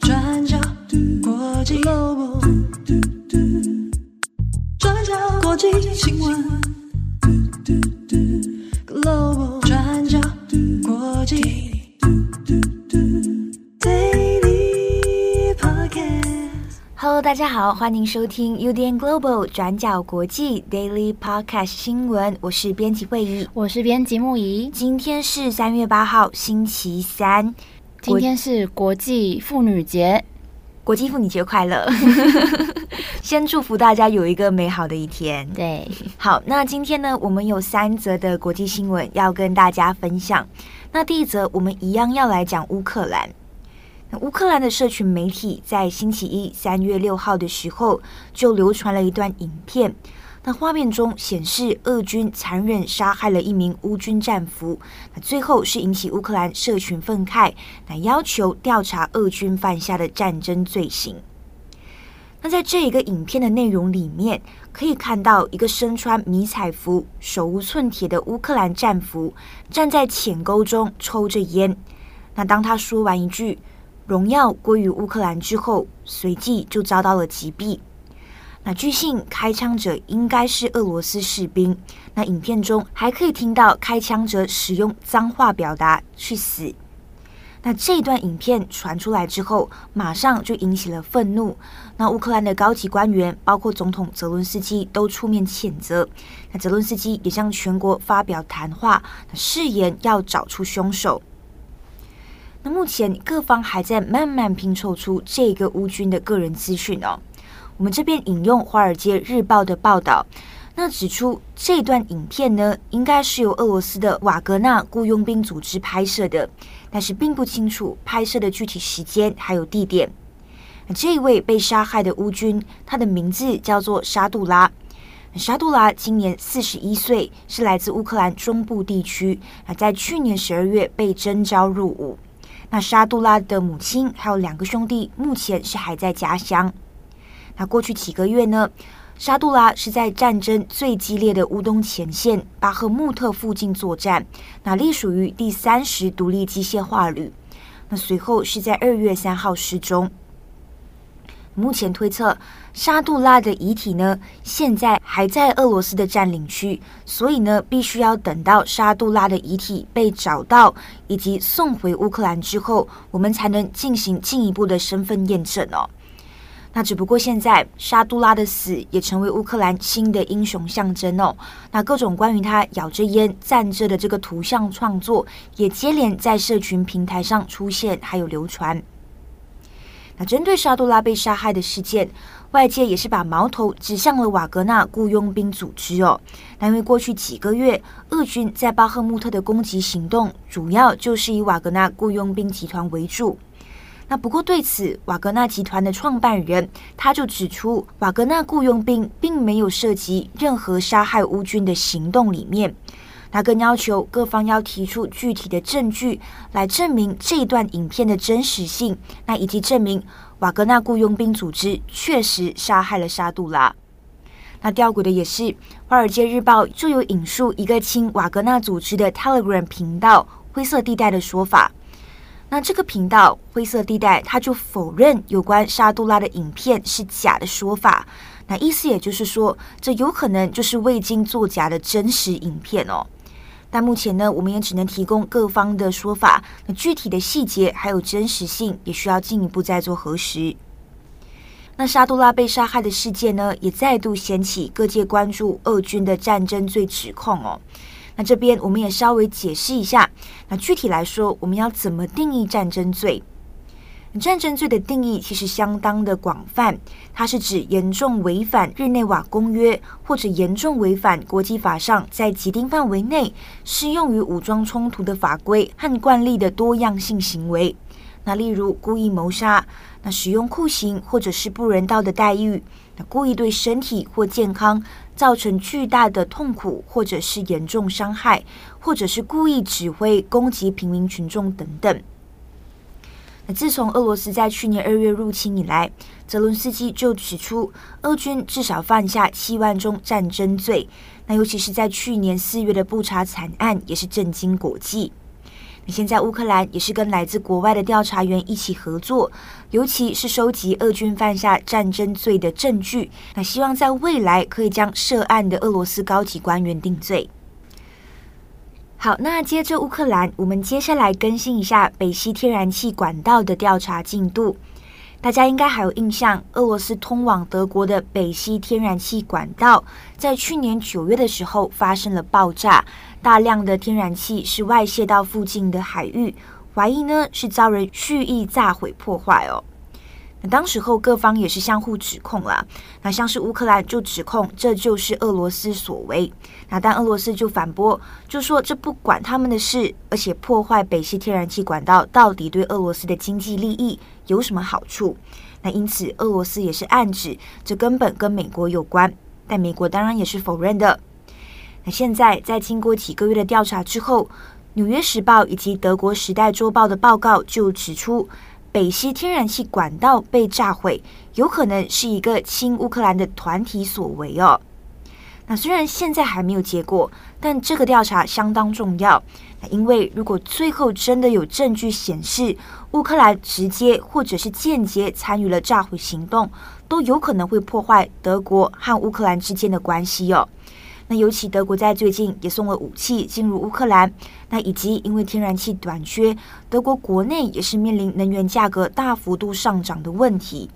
转角国际 Global，转角国际新闻。Hello，大家好，欢迎收听 UDN Global 转角国际 Daily Podcast 新闻。我是编辑慧仪，我是编辑木仪。今天是三月八号，星期三。今天是国际妇女节，国际妇女节快乐！先祝福大家有一个美好的一天。对，好，那今天呢，我们有三则的国际新闻要跟大家分享。那第一则，我们一样要来讲乌克兰。乌克兰的社群媒体在星期一三月六号的时候，就流传了一段影片。那画面中显示，俄军残忍杀害了一名乌军战俘。那最后是引起乌克兰社群愤慨，那要求调查俄军犯下的战争罪行。那在这一个影片的内容里面，可以看到一个身穿迷彩服、手无寸铁的乌克兰战俘站在浅沟中抽着烟。那当他说完一句“荣耀归于乌克兰”之后，随即就遭到了击毙。那据信开枪者应该是俄罗斯士兵。那影片中还可以听到开枪者使用脏话表达“去死”。那这段影片传出来之后，马上就引起了愤怒。那乌克兰的高级官员，包括总统泽伦斯基，都出面谴责。那泽伦斯基也向全国发表谈话，誓言要找出凶手。目前各方还在慢慢拼凑出这个乌军的个人资讯哦。我们这边引用《华尔街日报》的报道，那指出这段影片呢，应该是由俄罗斯的瓦格纳雇佣兵组织拍摄的，但是并不清楚拍摄的具体时间还有地点。这一位被杀害的乌军，他的名字叫做沙杜拉。沙杜拉今年四十一岁，是来自乌克兰中部地区。啊，在去年十二月被征召入伍。那沙杜拉的母亲还有两个兄弟，目前是还在家乡。那过去几个月呢，沙杜拉是在战争最激烈的乌东前线巴赫穆特附近作战，那隶属于第三十独立机械化旅。那随后是在二月三号失踪。目前推测，沙杜拉的遗体呢，现在还在俄罗斯的占领区，所以呢，必须要等到沙杜拉的遗体被找到以及送回乌克兰之后，我们才能进行进一步的身份验证哦。那只不过现在沙杜拉的死也成为乌克兰新的英雄象征哦。那各种关于他咬着烟站着的这个图像创作也接连在社群平台上出现，还有流传。那针对沙杜拉被杀害的事件，外界也是把矛头指向了瓦格纳雇佣兵组织哦。那因为过去几个月俄军在巴赫穆特的攻击行动，主要就是以瓦格纳雇佣兵集团为主。那不过对此，瓦格纳集团的创办人他就指出，瓦格纳雇佣兵并没有涉及任何杀害乌军的行动里面。他更要求各方要提出具体的证据来证明这一段影片的真实性，那以及证明瓦格纳雇佣兵组织确实杀害了沙杜拉。那吊诡的也是，《华尔街日报》就有引述一个亲瓦格纳组织的 Telegram 频道“灰色地带”的说法。那这个频道灰色地带，他就否认有关沙杜拉的影片是假的说法。那意思也就是说，这有可能就是未经作假的真实影片哦。那目前呢，我们也只能提供各方的说法，那具体的细节还有真实性，也需要进一步再做核实。那沙杜拉被杀害的事件呢，也再度掀起各界关注俄军的战争罪指控哦。那这边我们也稍微解释一下。那具体来说，我们要怎么定义战争罪？战争罪的定义其实相当的广泛，它是指严重违反日内瓦公约或者严重违反国际法上在既定范围内适用于武装冲突的法规和惯例的多样性行为。那例如故意谋杀，那使用酷刑或者是不人道的待遇，那故意对身体或健康造成巨大的痛苦或者是严重伤害，或者是故意指挥攻击平民群众等等。那自从俄罗斯在去年二月入侵以来，泽伦斯基就指出，俄军至少犯下七万宗战争罪。那尤其是在去年四月的布查惨案，也是震惊国际。现在乌克兰也是跟来自国外的调查员一起合作，尤其是收集俄军犯下战争罪的证据，那希望在未来可以将涉案的俄罗斯高级官员定罪。好，那接着乌克兰，我们接下来更新一下北溪天然气管道的调查进度。大家应该还有印象，俄罗斯通往德国的北溪天然气管道在去年九月的时候发生了爆炸，大量的天然气是外泄到附近的海域，怀疑呢是遭人蓄意炸毁破坏哦。当时候各方也是相互指控啦，那像是乌克兰就指控这就是俄罗斯所为，那但俄罗斯就反驳，就说这不管他们的事，而且破坏北溪天然气管道到底对俄罗斯的经济利益有什么好处？那因此俄罗斯也是暗指这根本跟美国有关，但美国当然也是否认的。那现在在经过几个月的调查之后，《纽约时报》以及德国《时代周报》的报告就指出。北溪天然气管道被炸毁，有可能是一个亲乌克兰的团体所为哦。那虽然现在还没有结果，但这个调查相当重要。那因为如果最后真的有证据显示乌克兰直接或者是间接参与了炸毁行动，都有可能会破坏德国和乌克兰之间的关系哦。那尤其德国在最近也送了武器进入乌克兰，那以及因为天然气短缺，德国国内也是面临能源价格大幅度上涨的问题。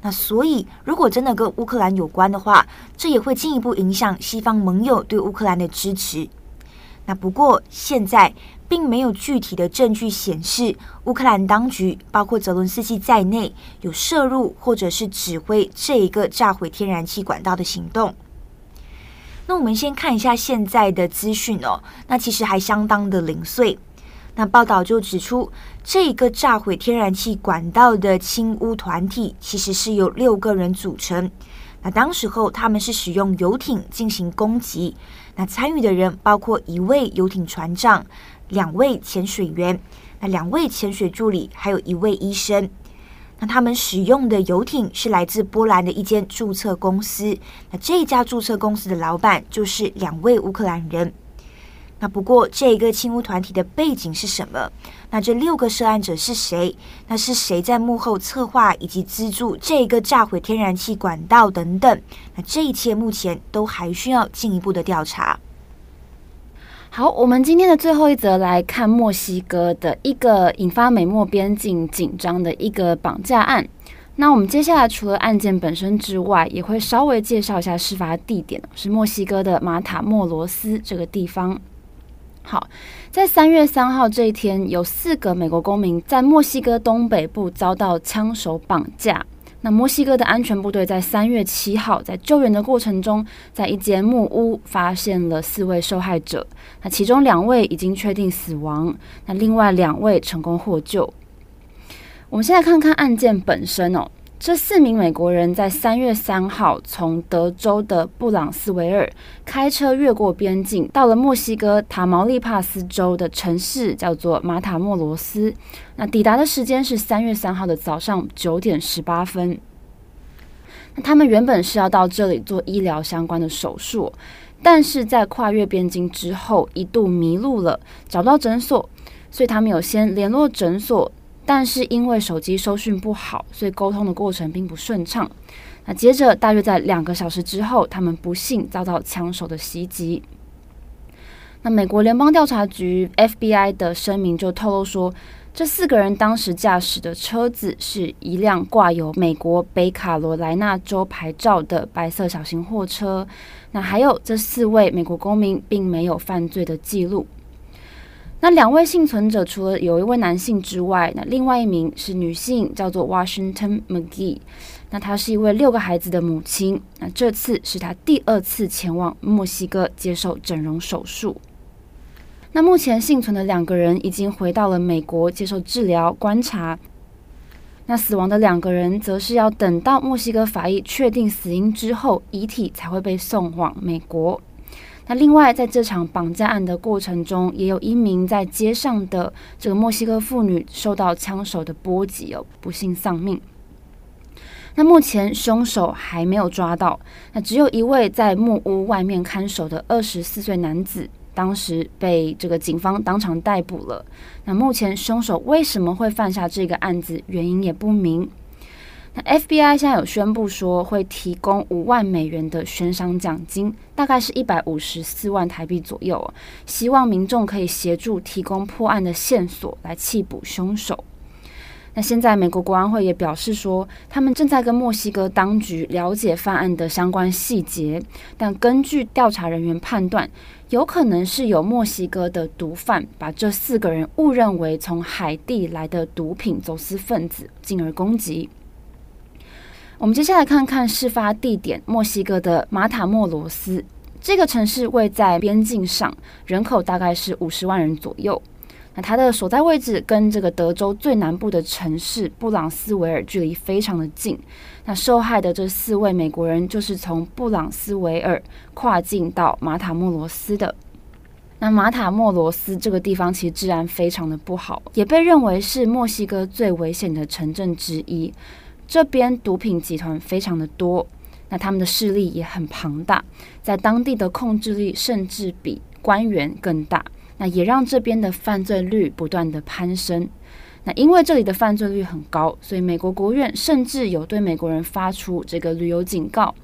那所以如果真的跟乌克兰有关的话，这也会进一步影响西方盟友对乌克兰的支持。那不过现在并没有具体的证据显示乌克兰当局，包括泽伦斯基在内，有涉入或者是指挥这一个炸毁天然气管道的行动。那我们先看一下现在的资讯哦，那其实还相当的零碎。那报道就指出，这个炸毁天然气管道的清污团体其实是由六个人组成。那当时候他们是使用游艇进行攻击，那参与的人包括一位游艇船长、两位潜水员、那两位潜水助理，还有一位医生。那他们使用的游艇是来自波兰的一间注册公司。那这家注册公司的老板就是两位乌克兰人。那不过这个亲乌团体的背景是什么？那这六个涉案者是谁？那是谁在幕后策划以及资助这个炸毁天然气管道等等？那这一切目前都还需要进一步的调查。好，我们今天的最后一则来看墨西哥的一个引发美墨边境紧张的一个绑架案。那我们接下来除了案件本身之外，也会稍微介绍一下事发地点，是墨西哥的马塔莫罗斯这个地方。好，在三月三号这一天，有四个美国公民在墨西哥东北部遭到枪手绑架。那墨西哥的安全部队在三月七号在救援的过程中，在一间木屋发现了四位受害者。那其中两位已经确定死亡，那另外两位成功获救。我们先来看看案件本身哦。这四名美国人在三月三号从德州的布朗斯维尔开车越过边境，到了墨西哥塔毛利帕斯州的城市，叫做马塔莫罗斯。那抵达的时间是三月三号的早上九点十八分。那他们原本是要到这里做医疗相关的手术，但是在跨越边境之后一度迷路了，找不到诊所，所以他们有先联络诊所。但是因为手机收讯不好，所以沟通的过程并不顺畅。那接着大约在两个小时之后，他们不幸遭到枪手的袭击。那美国联邦调查局 FBI 的声明就透露说，这四个人当时驾驶的车子是一辆挂有美国北卡罗来纳州牌照的白色小型货车。那还有这四位美国公民并没有犯罪的记录。那两位幸存者除了有一位男性之外，那另外一名是女性，叫做 Washington McGee。那她是一位六个孩子的母亲。那这次是她第二次前往墨西哥接受整容手术。那目前幸存的两个人已经回到了美国接受治疗观察。那死亡的两个人则是要等到墨西哥法医确定死因之后，遗体才会被送往美国。那另外，在这场绑架案的过程中，也有一名在街上的这个墨西哥妇女受到枪手的波及哦，不幸丧命。那目前凶手还没有抓到，那只有一位在木屋外面看守的二十四岁男子，当时被这个警方当场逮捕了。那目前凶手为什么会犯下这个案子，原因也不明。那 FBI 现在有宣布说会提供五万美元的悬赏奖金，大概是一百五十四万台币左右，希望民众可以协助提供破案的线索来缉捕凶手。那现在美国国安会也表示说，他们正在跟墨西哥当局了解犯案的相关细节，但根据调查人员判断，有可能是有墨西哥的毒贩把这四个人误认为从海地来的毒品走私分子，进而攻击。我们接下来看看事发地点——墨西哥的马塔莫罗斯。这个城市位在边境上，人口大概是五十万人左右。那它的所在位置跟这个德州最南部的城市布朗斯维尔距离非常的近。那受害的这四位美国人就是从布朗斯维尔跨境到马塔莫罗斯的。那马塔莫罗斯这个地方其实治安非常的不好，也被认为是墨西哥最危险的城镇之一。这边毒品集团非常的多，那他们的势力也很庞大，在当地的控制力甚至比官员更大，那也让这边的犯罪率不断的攀升。那因为这里的犯罪率很高，所以美国国务院甚至有对美国人发出这个旅游警告。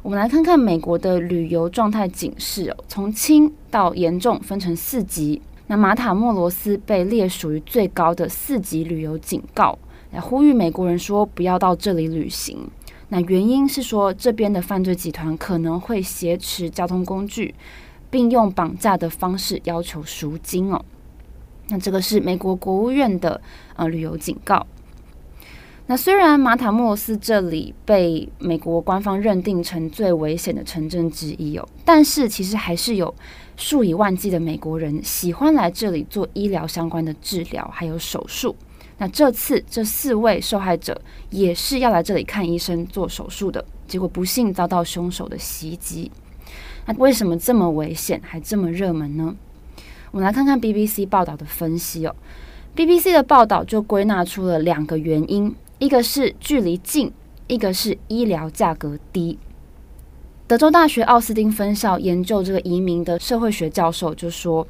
我们来看看美国的旅游状态警示哦，从轻到严重分成四级。那马塔莫罗斯被列属于最高的四级旅游警告。来呼吁美国人说不要到这里旅行。那原因是说，这边的犯罪集团可能会挟持交通工具，并用绑架的方式要求赎金哦。那这个是美国国务院的呃旅游警告。那虽然马塔莫斯这里被美国官方认定成最危险的城镇之一哦，但是其实还是有数以万计的美国人喜欢来这里做医疗相关的治疗，还有手术。那这次这四位受害者也是要来这里看医生做手术的，结果不幸遭到凶手的袭击。那为什么这么危险，还这么热门呢？我们来看看 BBC 报道的分析哦。BBC 的报道就归纳出了两个原因，一个是距离近，一个是医疗价格低。德州大学奥斯汀分校研究这个移民的社会学教授就说，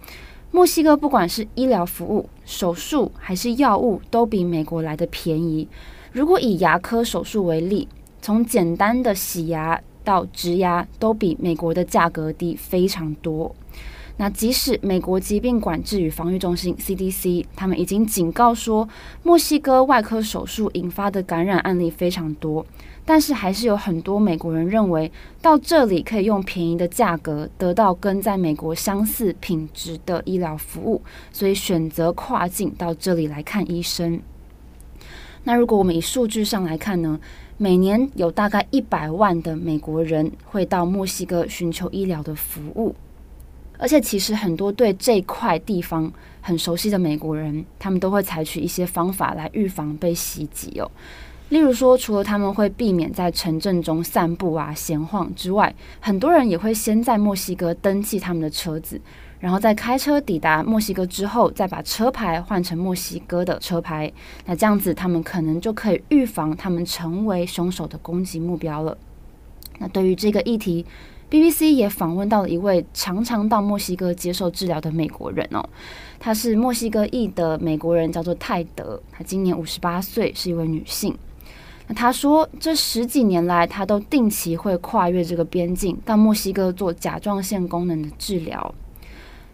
墨西哥不管是医疗服务、手术还是药物，都比美国来的便宜。如果以牙科手术为例，从简单的洗牙到植牙，都比美国的价格低非常多。那即使美国疾病管制与防御中心 （CDC） 他们已经警告说，墨西哥外科手术引发的感染案例非常多。但是还是有很多美国人认为到这里可以用便宜的价格得到跟在美国相似品质的医疗服务，所以选择跨境到这里来看医生。那如果我们以数据上来看呢，每年有大概一百万的美国人会到墨西哥寻求医疗的服务，而且其实很多对这块地方很熟悉的美国人，他们都会采取一些方法来预防被袭击哦。例如说，除了他们会避免在城镇中散步啊、闲晃之外，很多人也会先在墨西哥登记他们的车子，然后在开车抵达墨西哥之后，再把车牌换成墨西哥的车牌。那这样子，他们可能就可以预防他们成为凶手的攻击目标了。那对于这个议题，BBC 也访问到了一位常常到墨西哥接受治疗的美国人哦，他是墨西哥裔的美国人，叫做泰德，他今年五十八岁，是一位女性。那他说，这十几年来，他都定期会跨越这个边境到墨西哥做甲状腺功能的治疗。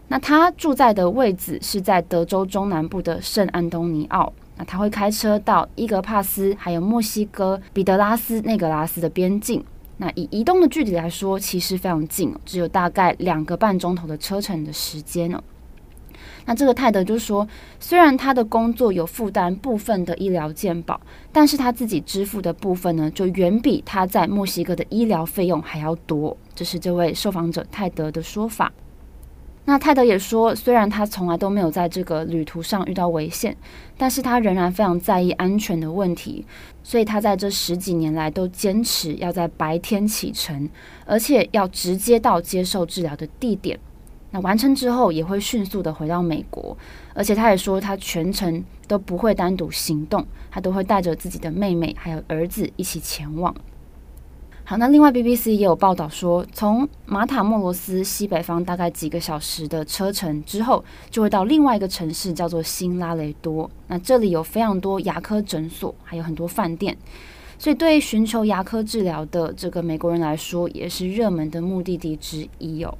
那他住在的位置是在德州中南部的圣安东尼奥。那他会开车到伊格帕斯，还有墨西哥彼得拉斯内格拉斯的边境。那以移动的距离来说，其实非常近，只有大概两个半钟头的车程的时间哦。那这个泰德就说，虽然他的工作有负担部分的医疗健保，但是他自己支付的部分呢，就远比他在墨西哥的医疗费用还要多。这是这位受访者泰德的说法。那泰德也说，虽然他从来都没有在这个旅途上遇到危险，但是他仍然非常在意安全的问题，所以他在这十几年来都坚持要在白天启程，而且要直接到接受治疗的地点。那完成之后也会迅速的回到美国，而且他也说他全程都不会单独行动，他都会带着自己的妹妹还有儿子一起前往。好，那另外 BBC 也有报道说，从马塔莫罗斯西北方大概几个小时的车程之后，就会到另外一个城市，叫做新拉雷多。那这里有非常多牙科诊所，还有很多饭店，所以对寻求牙科治疗的这个美国人来说，也是热门的目的地之一哦。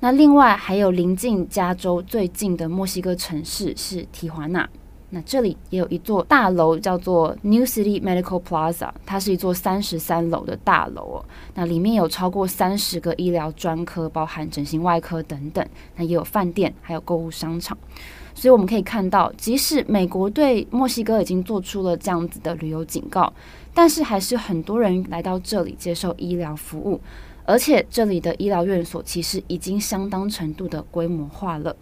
那另外还有临近加州最近的墨西哥城市是提华纳。那这里也有一座大楼，叫做 New City Medical Plaza，它是一座三十三楼的大楼哦。那里面有超过三十个医疗专科，包含整形外科等等。那也有饭店，还有购物商场。所以我们可以看到，即使美国对墨西哥已经做出了这样子的旅游警告，但是还是很多人来到这里接受医疗服务，而且这里的医疗院所其实已经相当程度的规模化了。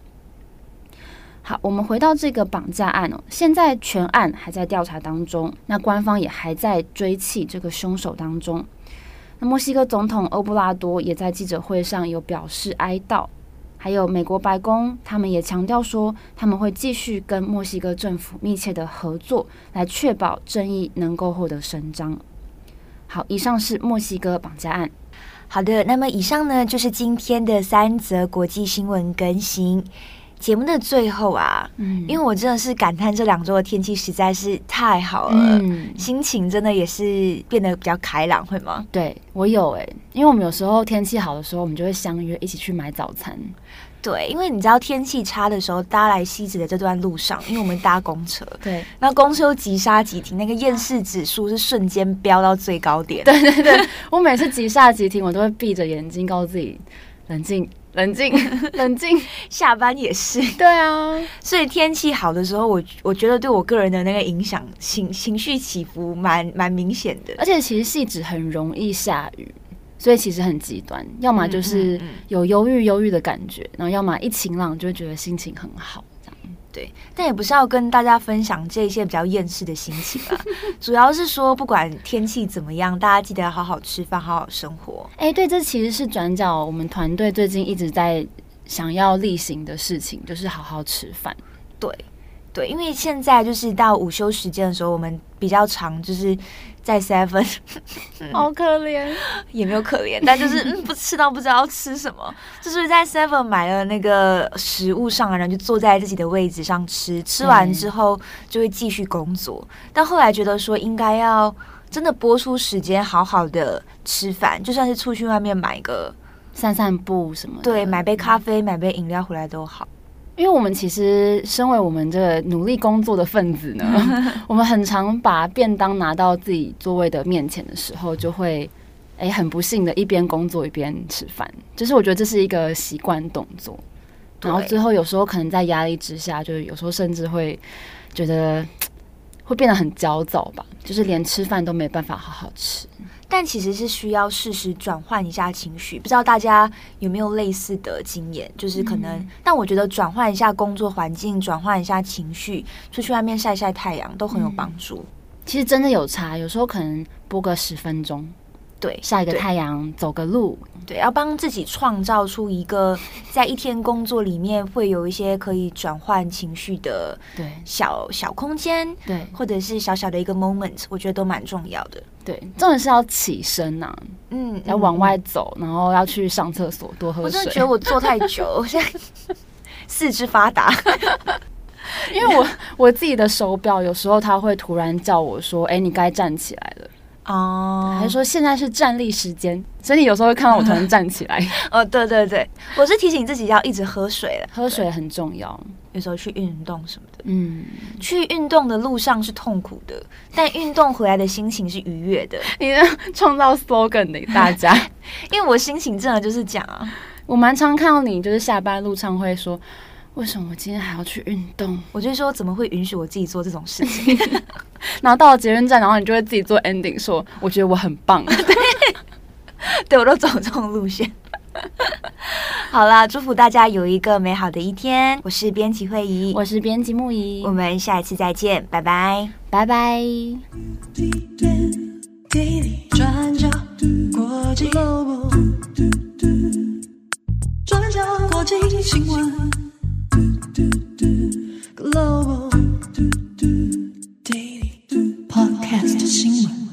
好，我们回到这个绑架案哦，现在全案还在调查当中，那官方也还在追缉这个凶手当中。那墨西哥总统欧布拉多也在记者会上有表示哀悼，还有美国白宫他们也强调说，他们会继续跟墨西哥政府密切的合作，来确保正义能够获得伸张。好，以上是墨西哥绑架案。好的，那么以上呢就是今天的三则国际新闻更新。节目的最后啊，嗯，因为我真的是感叹这两周的天气实在是太好了，嗯，心情真的也是变得比较开朗，会吗？对，我有哎、欸，因为我们有时候天气好的时候，我们就会相约一起去买早餐。对，因为你知道天气差的时候，搭来汐止的这段路上，因为我们搭公车，对，那公车又急刹急停，那个厌世指数是瞬间飙到最高点。对对对，我每次急刹急停，我都会闭着眼睛告诉自己冷静。冷静，冷静。下班也是。对啊，所以天气好的时候，我我觉得对我个人的那个影响，情情绪起伏蛮蛮明显的。而且其实汐止很容易下雨，所以其实很极端，要么就是有忧郁忧郁的感觉，然后要么一晴朗就会觉得心情很好。对，但也不是要跟大家分享这些比较厌世的心情啊，主要是说不管天气怎么样，大家记得要好好吃饭，好好生活。哎，对，这其实是转角我们团队最近一直在想要例行的事情，就是好好吃饭。对，对，因为现在就是到午休时间的时候，我们比较长就是。在 seven，好可怜，也没有可怜，但就是嗯，不吃到不知道吃什么，就是在 seven 买了那个食物上来，然后就坐在自己的位置上吃，吃完之后就会继续工作。但后来觉得说应该要真的播出时间好好的吃饭，就算是出去外面买个散散步什么的，对，买杯咖啡、买杯饮料回来都好。因为我们其实身为我们这个努力工作的分子呢，我们很常把便当拿到自己座位的面前的时候，就会哎很不幸的一边工作一边吃饭，就是我觉得这是一个习惯动作，然后最后有时候可能在压力之下，就是有时候甚至会觉得会变得很焦躁吧，就是连吃饭都没办法好好吃。但其实是需要适时转换一下情绪，不知道大家有没有类似的经验？就是可能，嗯、但我觉得转换一下工作环境，转换一下情绪，出去外面晒晒太阳都很有帮助，嗯。其实真的有差，有时候可能播个十分钟。对，晒个太阳，走个路，对，要帮自己创造出一个 在一天工作里面会有一些可以转换情绪的对。小小空间，对，或者是小小的一个 moment，我觉得都蛮重要的。对，重点是要起身呐、啊，嗯，要往外走，然后要去上厕所，多喝水。我真的觉得我坐太久，我现在四肢发达，因为我 我自己的手表有时候它会突然叫我说：“哎、欸，你该站起来了。”哦，还说现在是站立时间，所以你有时候会看到我突然站起来。哦，对对对，我是提醒自己要一直喝水了，喝水很重要。有时候去运动什么的，嗯，去运动的路上是痛苦的，但运动回来的心情是愉悦的。你呢？创造 slogan 给大家，因为我心情真的就是讲啊，我蛮常看到你就是下班路上会说。为什么我今天还要去运动？我就说怎么会允许我自己做这种事情？然后到了捷运站，然后你就会自己做 ending，说我觉得我很棒。对，对我都走这种路线。好啦，祝福大家有一个美好的一天。我是编辑惠仪，我是编辑木仪，我们下一次再见，拜拜，拜拜。转角国际，转角国际新闻。Global Daily Podcast 新闻。